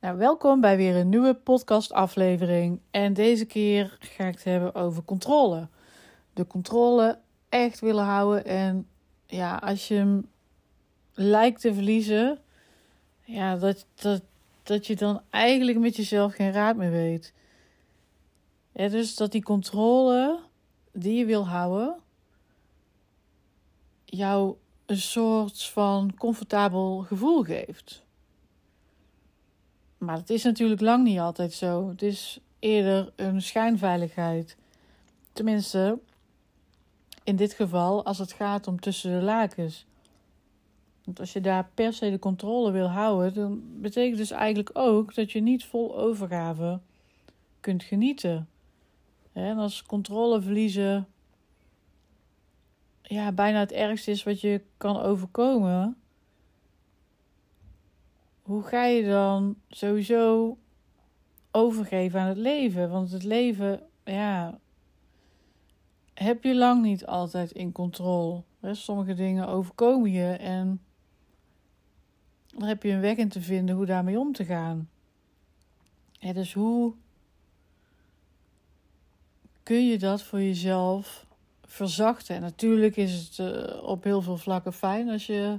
Nou, welkom bij weer een nieuwe podcastaflevering. En deze keer ga ik het hebben over controle. De controle echt willen houden. En ja, als je hem lijkt te verliezen, ja, dat, dat, dat je dan eigenlijk met jezelf geen raad meer weet. Ja, dus dat die controle die je wil houden, jou een soort van comfortabel gevoel geeft. Maar dat is natuurlijk lang niet altijd zo. Het is eerder een schijnveiligheid. Tenminste, in dit geval als het gaat om tussen de lakens. Want als je daar per se de controle wil houden, dan betekent dus eigenlijk ook dat je niet vol overgave kunt genieten. En als controle verliezen ja, bijna het ergste is wat je kan overkomen, hoe ga je dan sowieso overgeven aan het leven? Want het leven, ja, heb je lang niet altijd in controle. Sommige dingen overkomen je en dan heb je een weg in te vinden hoe daarmee om te gaan. Dus hoe kun je dat voor jezelf verzachten? En natuurlijk is het uh, op heel veel vlakken fijn als je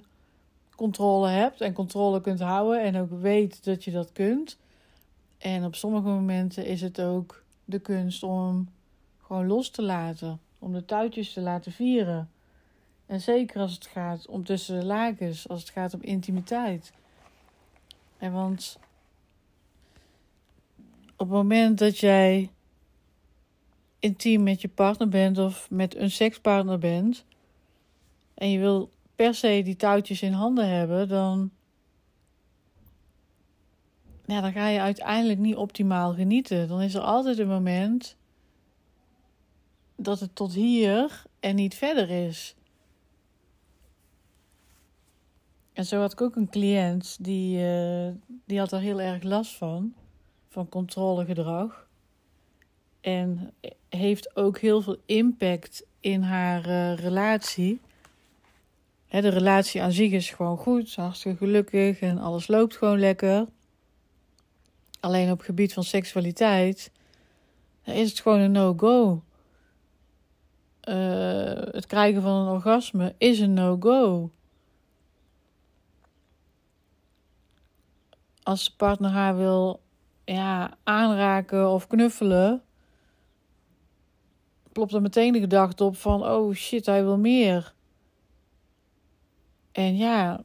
controle hebt en controle kunt houden en ook weet dat je dat kunt. En op sommige momenten is het ook de kunst om gewoon los te laten, om de touwtjes te laten vieren. En zeker als het gaat om tussen de lakens, als het gaat om intimiteit. En want op het moment dat jij intiem met je partner bent of met een sekspartner bent en je wil per se die touwtjes in handen hebben, dan, ja, dan ga je uiteindelijk niet optimaal genieten. Dan is er altijd een moment dat het tot hier en niet verder is. En zo had ik ook een cliënt die, uh, die had er heel erg last van, van controlegedrag. En heeft ook heel veel impact in haar uh, relatie de relatie aan zich is gewoon goed, hartstikke gelukkig en alles loopt gewoon lekker. Alleen op het gebied van seksualiteit is het gewoon een no-go. Uh, het krijgen van een orgasme is een no-go. Als de partner haar wil ja, aanraken of knuffelen, klopt er meteen de gedachte op van: oh shit, hij wil meer. En ja,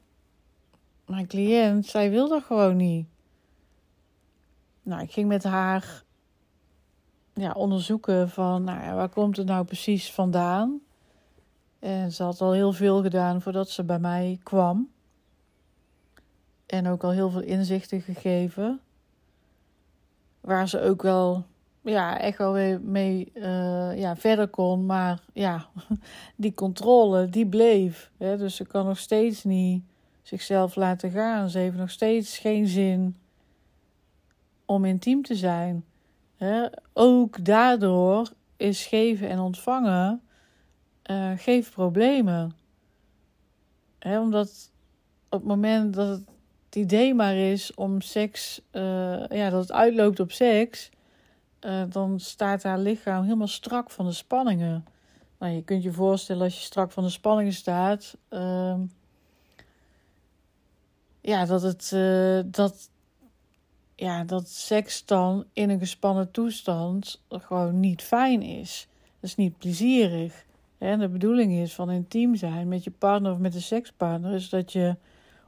mijn cliënt, zij wil dat gewoon niet. Nou, ik ging met haar ja, onderzoeken van, nou ja, waar komt het nou precies vandaan? En ze had al heel veel gedaan voordat ze bij mij kwam. En ook al heel veel inzichten gegeven. Waar ze ook wel ja, echt wel mee uh, ja, verder kon. Maar ja, die controle, die bleef. Hè? Dus ze kan nog steeds niet zichzelf laten gaan. Ze heeft nog steeds geen zin om intiem te zijn. Hè? Ook daardoor is geven en ontvangen uh, geeft problemen. Hè? Omdat op het moment dat het, idee maar is om seks, uh, ja, dat het uitloopt op seks uh, dan staat haar lichaam helemaal strak van de spanningen. Nou, je kunt je voorstellen als je strak van de spanningen staat, uh, ja, dat het uh, dat, ja, dat seks dan in een gespannen toestand gewoon niet fijn is. Dat is niet plezierig. En de bedoeling is van intiem zijn met je partner of met een sekspartner, is dat je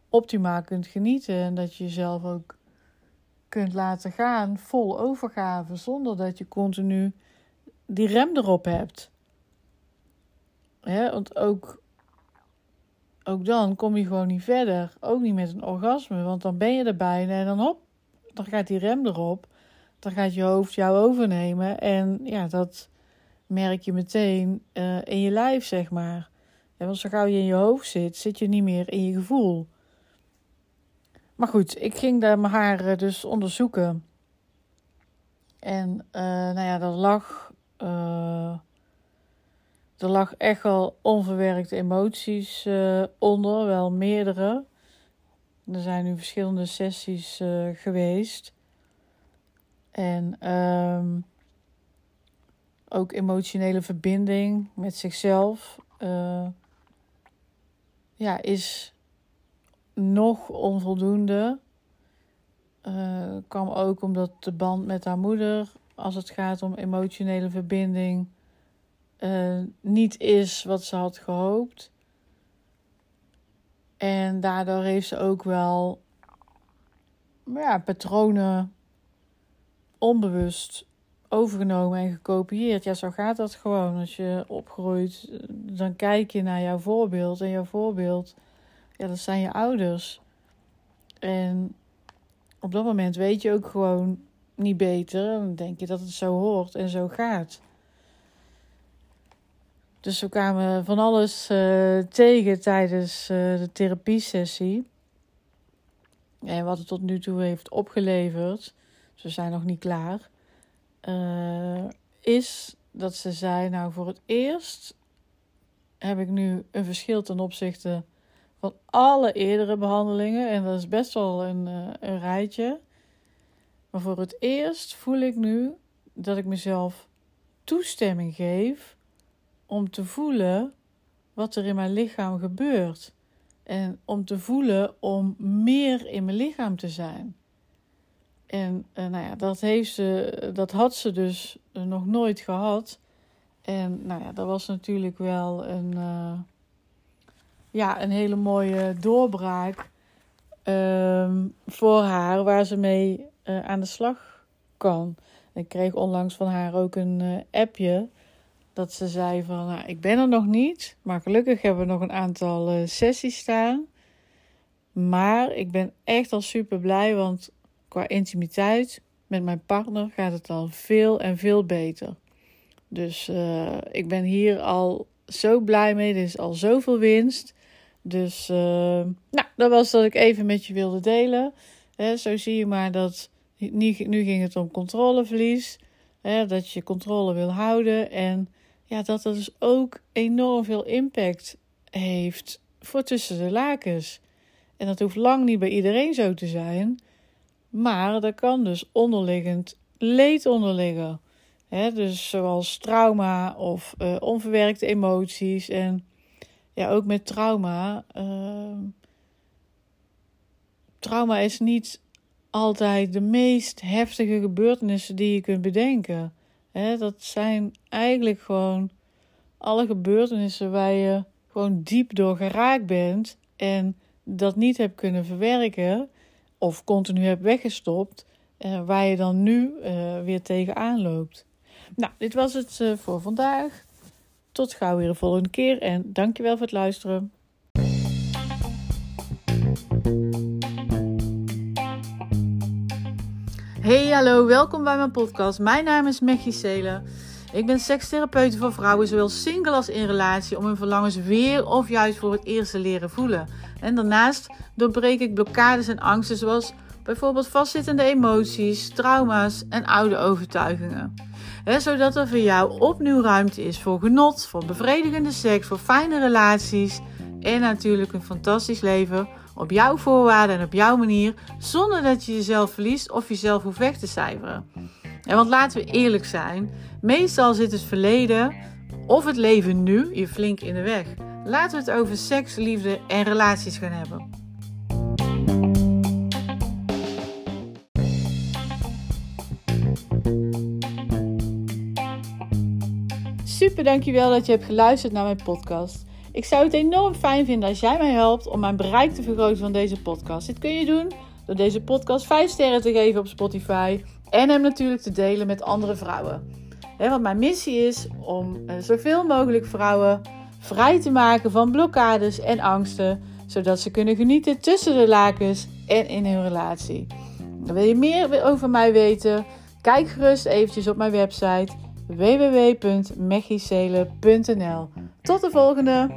optimaal kunt genieten en dat je jezelf ook kunt laten gaan vol overgave, zonder dat je continu die rem erop hebt. Hè, want ook, ook dan kom je gewoon niet verder. Ook niet met een orgasme, want dan ben je er bijna en dan hop, dan gaat die rem erop. Dan gaat je hoofd jou overnemen en ja, dat merk je meteen uh, in je lijf, zeg maar. Ja, want zo gauw je in je hoofd zit, zit je niet meer in je gevoel. Maar goed, ik ging daar mijn haar eh, dus onderzoeken. En uh, nou ja, er lag, uh, er lag echt wel onverwerkte emoties onder, wel meerdere. Er zijn nu verschillende sessies geweest. En um, ook emotionele verbinding met zichzelf ja, is nog onvoldoende. Uh, kwam ook omdat de band met haar moeder, als het gaat om emotionele verbinding, uh, niet is wat ze had gehoopt. En daardoor heeft ze ook wel ja, patronen onbewust overgenomen en gekopieerd. Ja, zo gaat dat gewoon. Als je opgroeit, dan kijk je naar jouw voorbeeld. En jouw voorbeeld, ja, dat zijn je ouders. En op dat moment weet je ook gewoon niet beter. Dan denk je dat het zo hoort en zo gaat. Dus we kwamen van alles uh, tegen tijdens uh, de therapiesessie. En wat het tot nu toe heeft opgeleverd, dus we zijn nog niet klaar, uh, is dat ze zei: Nou, voor het eerst heb ik nu een verschil ten opzichte van alle eerdere behandelingen. En dat is best wel een, een rijtje. Maar voor het eerst voel ik nu dat ik mezelf toestemming geef om te voelen wat er in mijn lichaam gebeurt. En om te voelen om meer in mijn lichaam te zijn. En uh, nou ja, dat, heeft ze, dat had ze dus nog nooit gehad. En nou ja, dat was natuurlijk wel een, ja, een hele mooie doorbraak uh, voor haar, waar ze mee uh, aan de slag kan. Ik kreeg onlangs van haar ook een appje dat ze zei van, nou, ik ben er nog niet, maar gelukkig hebben we nog een aantal uh, sessies staan. Maar ik ben echt al super blij, want qua intimiteit met mijn partner gaat het al veel en veel beter. Dus ik ben hier al zo blij mee. Er is al zoveel winst. Dus uh, nou, dat was dat ik even met je wilde delen. Zo zie je maar dat nu, ging het om controleverlies. Dat je controle wil houden. En ja, dat dat dus ook enorm veel impact heeft voor tussen de lakens. En dat hoeft lang niet bij iedereen zo te zijn, maar er kan dus onderliggend leed onder liggen. dus zoals trauma of uh, onverwerkte emoties. En ja, ook met trauma. Uh, trauma is niet altijd de meest heftige gebeurtenissen die je kunt bedenken. Hè, dat zijn eigenlijk gewoon alle gebeurtenissen waar je gewoon diep door geraakt bent en dat niet hebt kunnen verwerken of continu hebt weggestopt, eh, waar je dan nu uh, weer tegenaan loopt. Nou, dit was het uh, voor vandaag. Tot gauw weer de volgende keer en dankjewel voor het luisteren. Hey, hallo, welkom bij mijn podcast. Mijn naam is Mechie Selen. Ik ben sekstherapeut voor vrouwen, zowel single als in relatie, om hun verlangens weer of juist voor het eerst te leren voelen. En daarnaast doorbreek ik blokkades en angsten, zoals bijvoorbeeld vastzittende emoties, trauma's en oude overtuigingen. zodat er voor jou opnieuw ruimte is voor genot, voor bevredigende seks, voor fijne relaties en natuurlijk een fantastisch leven op jouw voorwaarden en op jouw manier, zonder dat je jezelf verliest of jezelf hoeft weg te cijferen. En want laten we eerlijk zijn, meestal zit het verleden of het leven nu je flink in de weg. Laten we het over seks, liefde en relaties gaan hebben. Super, dankjewel dat je hebt geluisterd naar mijn podcast. Ik zou het enorm fijn vinden als jij mij helpt om mijn bereik te vergroten van deze podcast. Dit kun je doen door deze podcast 5 sterren te geven op Spotify en hem natuurlijk te delen met andere vrouwen. want mijn missie is om uh, zoveel mogelijk vrouwen vrij te maken van blokkades en angsten, zodat ze kunnen genieten tussen de lakens en in hun relatie. wil je meer over mij weten? Kijk gerust eventjes op mijn website www.mechicele.nl. Tot de volgende!